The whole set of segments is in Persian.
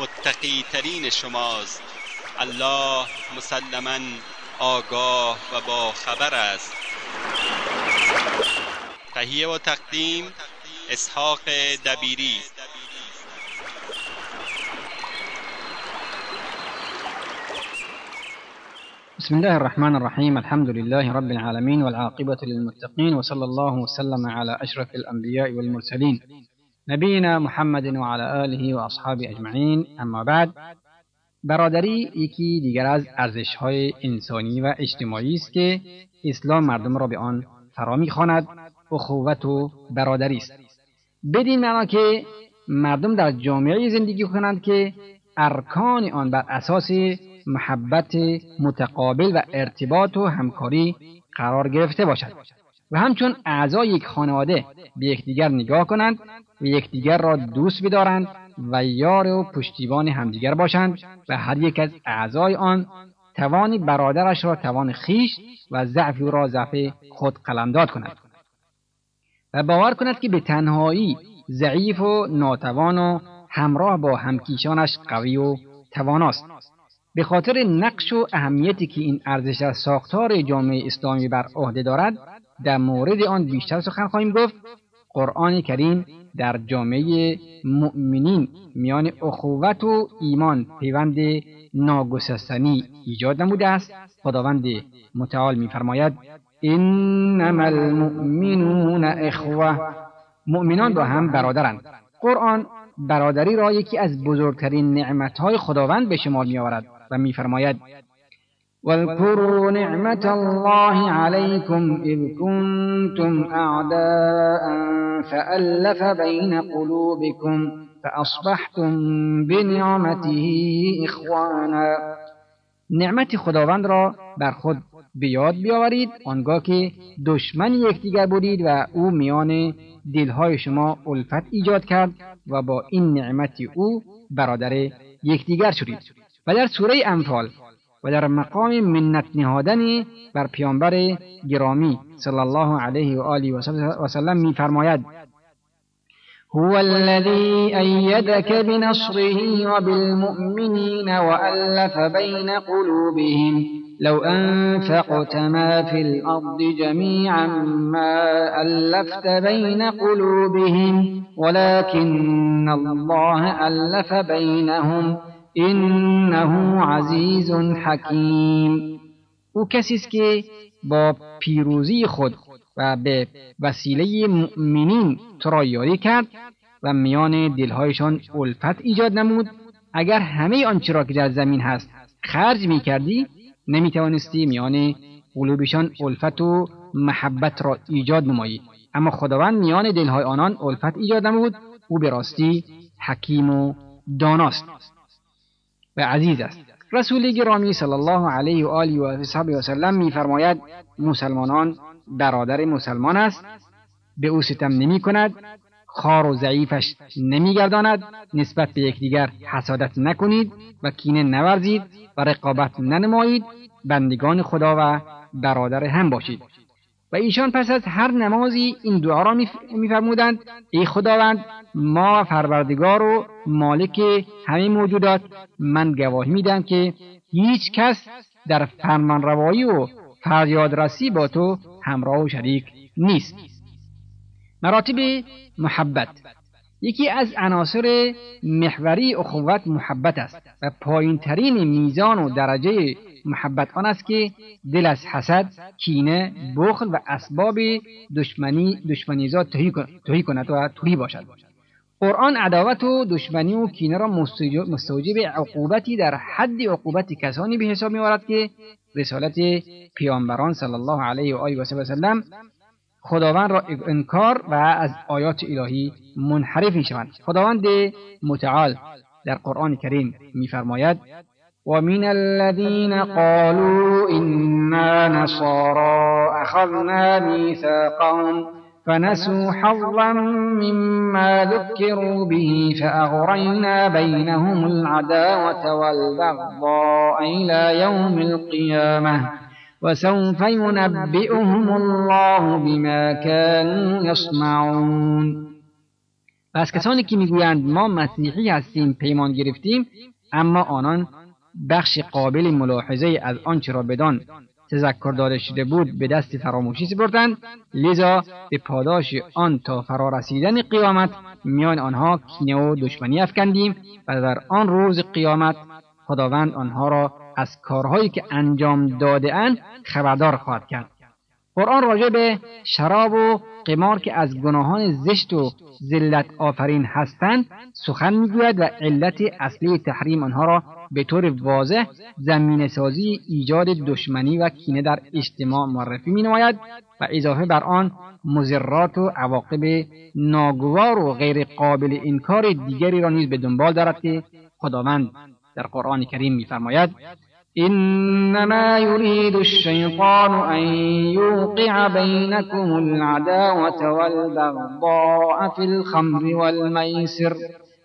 متقی ترین شماست. الله مسلما آگاه و با خبر است. تهیه و تقدیم اسحاق دبیری. بسم الله الرحمن الرحيم. الحمد لله رب العالمين والعاقبة للمتقين وصلى الله وسلم على أشرف الأنبياء والمرسلين. نبينا محمد وعلى آله وأصحابه أجمعين. أما بعد برادری یکی دیگر از ارزش های انسانی و اجتماعی است که اسلام مردم را به آن فرا می‌خواند اخوت و برادری است. بدین معنا که مردم در جامعه زندگی کنند که ارکان آن بر اساس محبت متقابل و ارتباط و همکاری قرار گرفته باشد و همچون اعضای یک خانواده به یکدیگر نگاه کنند و یکدیگر را دوست بدارند و یار و پشتیبان همدیگر باشند و هر یک از اعضای آن توان برادرش را توان خیش و ضعف را ضعف خود قلمداد کند و باور کند که به تنهایی ضعیف و ناتوان و همراه با همکیشانش قوی و تواناست. به خاطر نقش و اهمیتی که این ارزش در ساختار جامعه اسلامی بر عهده دارد در مورد آن بیشتر سخن خواهیم گفت. قرآن کریم در جامعه مؤمنین میان اخوت و ایمان پیوند ناگسستنی ایجاد نموده است. خداوند متعال میفرماید انما المؤمنون اخوه مؤمنان با هم برادرند. قرآن برادری را یکی از بزرگترین نعمتهای خداوند به شمار میآورد و میفرماید واذكروا نعمة الله عليكم إذ كنتم أعداء فألف بين قلوبكم فأصبحتم بنعمته إخوانا. نعمت خداوند را بر خود بیاد بیاورید آنگاه که دشمن یکدیگر بودید و او میان دلهای شما الفت ایجاد کرد و با این نعمت او برادر یکدیگر شدید. و در سوره انفال و در مقام منت نهادن بر پیامبر گرامی صلی الله علیه و آله و سلم میفرماید. هو الذي أيدك بنصره وبالمؤمنين وألف بين قلوبهم. لو أنفقت ما في الأرض جميعا ما ألفت بين قلوبهم ولكن الله ألف بينهم انه عزیز حکیم او کسی است که با پیروزی خود و به وسیله مؤمنین تو را یاری کرد و میان دلهایشان الفت ایجاد نمود. اگر همه آنچه را که در زمین هست خرج می کردی نمی توانستی میان قلوبشان الفت و محبت را ایجاد نمایی. اما خداوند میان دلهای آنان الفت ایجاد نمود. او به راستی حکیم و داناست. و عزیز است. رسول گرامی صلی الله علیه و آله و صحبه و سلم میفرماید مسلمانان برادر مسلمان است. به او ستم نمی کند خار و ضعیفش نمیگرداند. نسبت به یکدیگر حسادت نکنید و کینه نورزید و رقابت ننمایید. بندگان خدا و برادر هم باشید. و ایشان پس از هر نمازی این دعا را میفرمودند ای خداوند ما فروردگار و مالک همه موجودات من گواهی میدم که هیچ کس در فرمانروایی و فریادرسی با تو همراه و شریک نیست. مراتب محبت. یکی از عناصر محوری اخوت محبت است و پایین ترین میزان و درجه محبت آن است که دل از حسد کینه بخل و اسباب دشمنی دشمنیزا توهی کند و توهی باشد. قرآن عداوت و دشمنی و کینه را مستوجب عقوبتی در حد عقوبت کسانی به حساب میآورد که رسالت پیامبران صلی الله علیه و آله و سلم خداوند را انکار و از آیات الهی منحرف می شوند خداوند متعال در قرآن کریم میفرماید ومن الذين قالوا إنا نصارى أخذنا ميثاقهم فنسوا حظا مما ذكروا به فأغرينا بينهم العداوة والبغضاء إلى يوم القيامة وسوف ينبئهم الله بما كانوا يصنعون. پس کسانی که میگویند ما مسیحی هستیم پیمان گرفتیم اما آنان بخش قابل ملاحظه از آنچه را بدان تذکر داده شده بود به دست فراموشی سپردند لذا به پاداش آن تا فرا رسیدن قیامت میان آنها کینه و دشمنی افکندیم و در آن روز قیامت خداوند آنها را از کارهایی که انجام داده اند خبردار خواهد کرد. قرآن راجع به شراب و قمار که از گناهان زشت و ذلت آفرین هستند سخن می‌گوید و علت اصلی تحریم آنها را به طور واضح زمین سازی ایجاد دشمنی و کینه در اجتماع معرفی می نماید و اضافه بر آن مزرات و عواقب ناگوار و غیر قابل انکار دیگری را نیز به دنبال دارد که خداوند در قرآن کریم میفرماید إنما يريد الشيطان أن يوقع بينكم العداوة والبغضاء في الخمر والميسر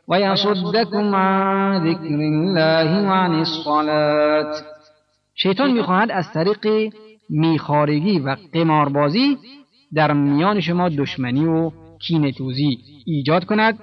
ويصدكم عن ذكر الله وعن الصلاة. شیطان می‌خواهد از طریق میخارگی و قماربازی در میان شما دشمنی و کینتوزی ایجاد کند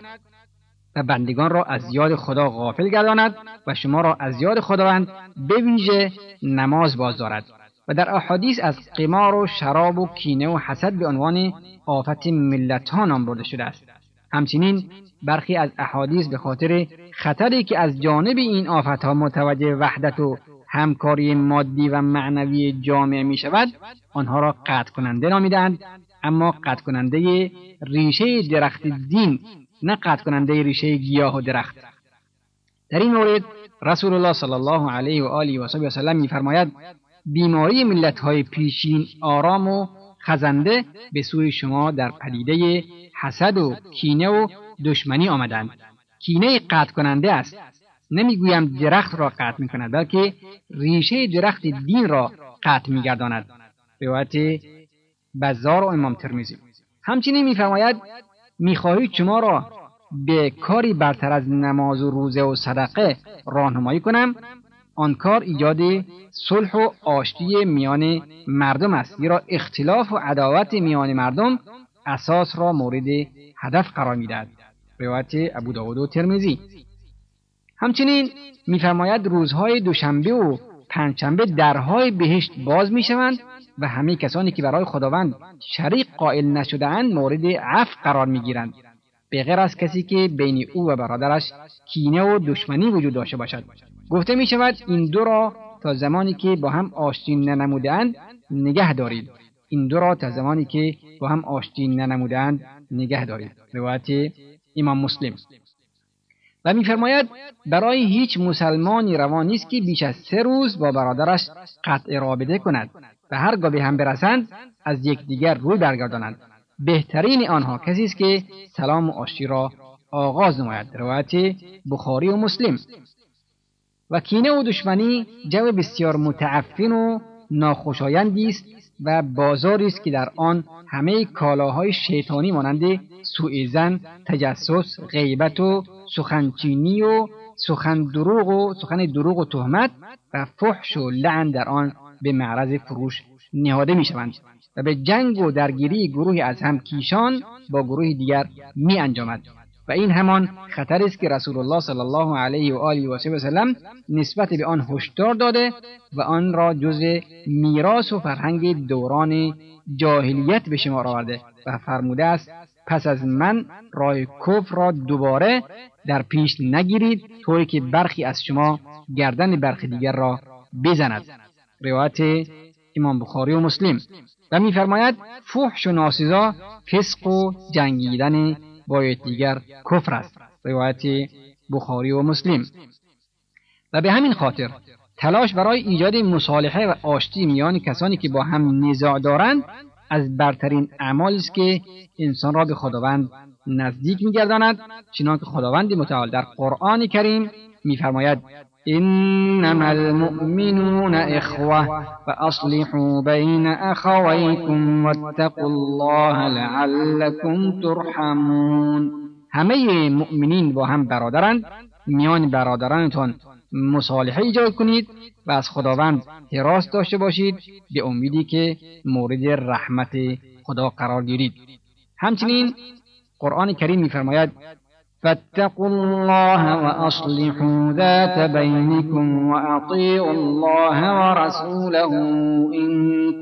و بندگان را از یاد خدا غافل گرداند و شما را از یاد خداوند به ویژه نماز باز دارد. و در احادیث از قمار و شراب و کینه و حسد به عنوان آفت ملت ها نام برده شده است. همچنین برخی از احادیث به خاطر خطری که از جانب این آفت ها متوجه وحدت و همکاری مادی و معنوی جامعه می شود آنها را قطع کننده نامیدند اما قطع کننده ریشه درخت دین نه قطع کننده ریشه گیاه و درخت. در این مورد رسول الله صلی الله علیه و آله و سلم میفرماید بیماری ملت های پیشین آرام و خزنده به سوی شما در پدیده حسد و کینه و دشمنی آمدند. کینه قطع کننده است. نمی‌گویم درخت را قطع می کند بلکه ریشه درخت دین را قطع می گرداند روایت بزار و امام ترمیزی همچنین میفرماید می‌خواهید شما را به کاری برتر از نماز و روزه و صدقه راهنمایی کنم. آن کار ایجاد صلح و آشتی میان مردم است زیرا اختلاف و عداوت میان مردم اساس را مورد هدف قرار می‌دهد. روایت ابو داود و ترمیزی همچنین میفرماید روزهای دوشنبه و پنجشنبه درهای بهشت باز می‌شوند و همه کسانی که برای خداوند شریک قائل نشدهاند مورد عفو قرار می‌گیرند. به غیر از کسی که بین او و برادرش کینه و دشمنی وجود داشته باشد. گفته می شود این دو را تا زمانی که با هم آشتی ننمودهاند نگه دارید. این دو را تا زمانی که با هم آشتی ننمودهاند نگه دارید. روایت امام مسلم. و میفرماید برای هیچ مسلمانی روان نیست که بیش از سه روز با برادرش قطع رابطه کند و هرگاه به هم برسند از یکدیگر روی برگردانند. بهترین آنها کسی است که سلام و آشتی را آغاز نماید. روایت بخاری و مسلم. و کینه و دشمنی جو بسیار متعفن و ناخوشایندی است و بازاری است که در آن همه کالاهای شیطانی مانند سوء زن تجسس غیبت و سخنچینی و سخن دروغ و سخن دروغ و تهمت و فحش و لعن در آن به معرض فروش نهاده می شوند و به جنگ و درگیری گروهی از هم کیشان با گروه دیگر می انجامد و این همان خطر است که رسول الله صلی الله علیه و آله و سلم نسبت به آن هشدار داده و آن را جز میراث و فرهنگ دوران جاهلیت به شما آورده و فرموده است پس از من راه کفر را دوباره در پیش نگیرید طوری که برخی از شما گردن برخی دیگر را بزند. روایت امام بخاری و مسلم. و میفرماید فحش و ناسزا فسق و جنگیدن با یکدیگر کفر است. روایت بخاری و مسلم. و به همین خاطر تلاش برای ایجاد مصالحه و آشتی میان کسانی که با هم نزاع دارند از برترین اعمالی است که انسان را به خداوند نزدیک میگرداند. چنانکه خداوند متعال در قرآن کریم میفرماید انما المؤمنون اخوه فاصلحوا بین اخویکم واتقوا الله لعلكم ترحمون. همه مؤمنین با هم برادرند میان برادرانتان مصالحه ایجاد کنید و از خداوند حراس داشته باشید به امیدی که مورد رحمت خدا قرار گیرید. همچنین قرآن کریم میفرماید فاتقوا الله واصلحوا ذات بینکم واطیعوا الله ورسوله ان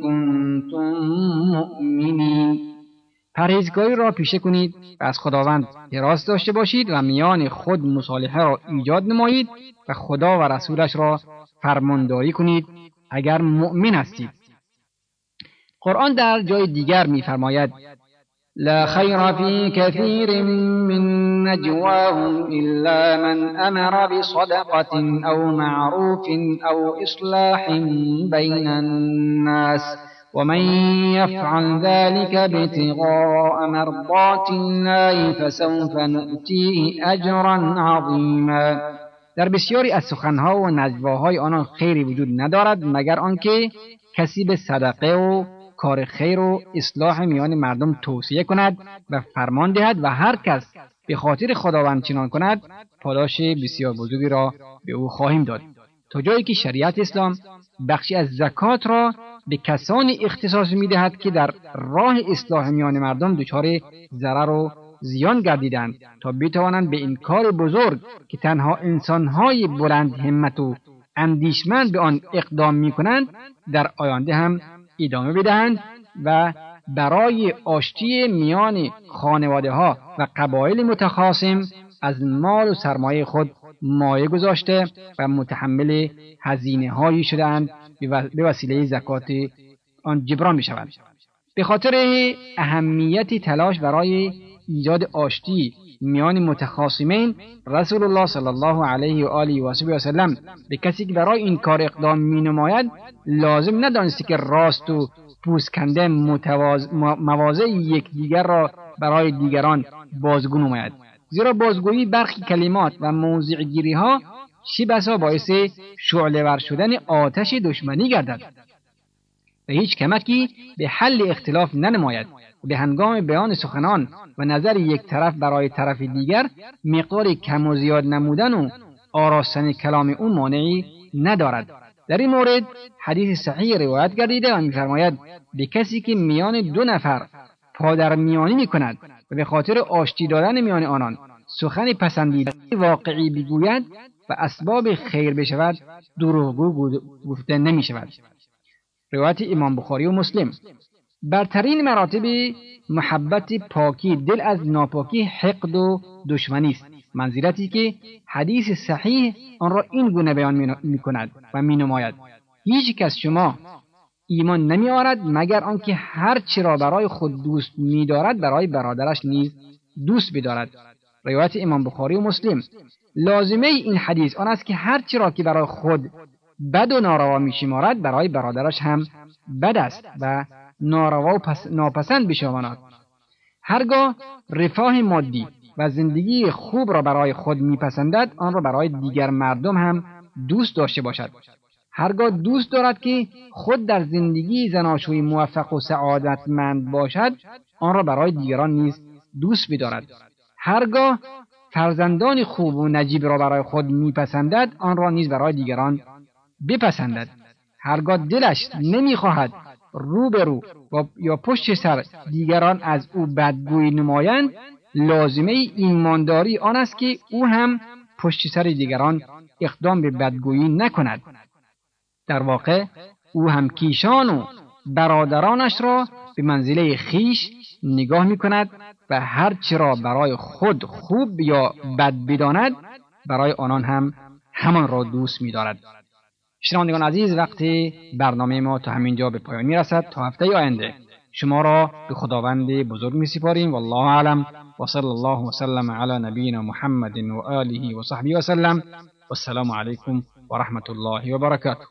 کنتم مؤمنین پرهیزگاری را پیشه کنید و از خداوند حراس داشته باشید و میان خود مصالحه را ایجاد نمایید و خدا و رسولش را فرمانداری کنید اگر مؤمن هستید. قرآن در جای دیگر میفرماید لا خير في كثير من نجواهم إلا من أمر بصدقة أو معروف أو إصلاح بين الناس ومن يفعل ذلك ابتغاء مرضات الله فسوف نؤتيه أجرا عظيما. در بسیاری از سخنها و نجواهای آنان خیری وجود ندارد مگر آنکه کسی به صدقه و کار خیر و اصلاح میان مردم توصیه کند و فرمان دهد و هر کس به خاطر خداوند چنان کند پاداش بسیار بزرگی را به او خواهیم داد. تا جایی که شریعت اسلام بخشی از زکات را به کسانی اختصاص می‌دهد که در راه اصلاح میان مردم دچار ضرر و زیان گردیدند تا بتوانند به این کار بزرگ که تنها انسانهای بلند همت و اندیشمند به آن اقدام می کنند در آینده هم ادامه بدهند و برای آشتی میان خانواده ها و قبایل متخاصم از مال و سرمایه خود مایه گذاشته و متحمل هزینه هایی شدند به وسیله زکات آن جبران می شوند. به خاطر اهمیت تلاش برای ایجاد آشتی میان متخاصمین رسول الله صلی الله علیه و آله و وسلم به کسی که برای این کار اقدام می نماید لازم ندانستی که راست و پوسکنده. مواضع یکدیگر را برای دیگران بازگو نماید زیرا بازگویی برخی کلمات و موضع گیری ها چی بسا باعث شعله ور شدن آتش دشمنی گردد و هیچ کمکی به حل اختلاف ننماید به هنگام بیان سخنان و نظر یک طرف برای طرف دیگر مقدار کم و زیاد نمودن و آراستن کلام او مانعی ندارد. در این مورد حدیث صحیح روایت گردیده و میفرماید به کسی که میان دو نفر پادر میانی می کند و به خاطر آشتی دادن میان آنان سخن پسندیده واقعی بگوید و اسباب خیر بشود دروغگو گفته نمی شود روایت امام بخاری و مسلم. برترین مراتب محبت پاکی دل از ناپاکی حقد و دشمنی است. منزلتی که حدیث صحیح آن را این گونه بیان می کند و می نماید هیچ کس شما ایمان نمی آرد مگر آنکه هر چی را برای خود دوست می دارد برای برادرش نیز دوست بدارد. روایت امام بخاری و مسلم. لازمه این حدیث آن است که هر چی را که برای خود بد و ناروا می شمارد برای برادرش هم بد است و ناروا و پس ناپسند بشواند هرگاه رفاه مادی و زندگی خوب را برای خود میپسندد آن را برای دیگر مردم هم دوست داشته باشد. هرگاه دوست دارد که خود در زندگی زناشوی موفق و سعادتمند باشد آن را برای دیگران نیز دوست بدارد. هرگاه فرزندان خوب و نجیب را برای خود میپسندد آن را نیز برای دیگران بپسندد. هرگاه دلش نمی‌خواهد روبرو و یا پشت سر دیگران از او بدگویی نمایند لازمه ایمانداری آن است که او هم پشت سر دیگران اقدام به بدگویی نکند در واقع او هم کیشان و برادرانش را به منزله خیش نگاه می کند و هر را برای خود خوب یا بد بداند برای آنان هم همان را دوست می دارد. شنوندگان عزیز وقتی برنامه ما تا همین جا به پایان می‌رسد تا هفته آینده شما را به خداوند بزرگ می سپاریم والله اعلم. و صلی الله وسلم علی نبینا محمد و آله و صحبه وسلم والسلام علیکم و رحمت الله و برکاته.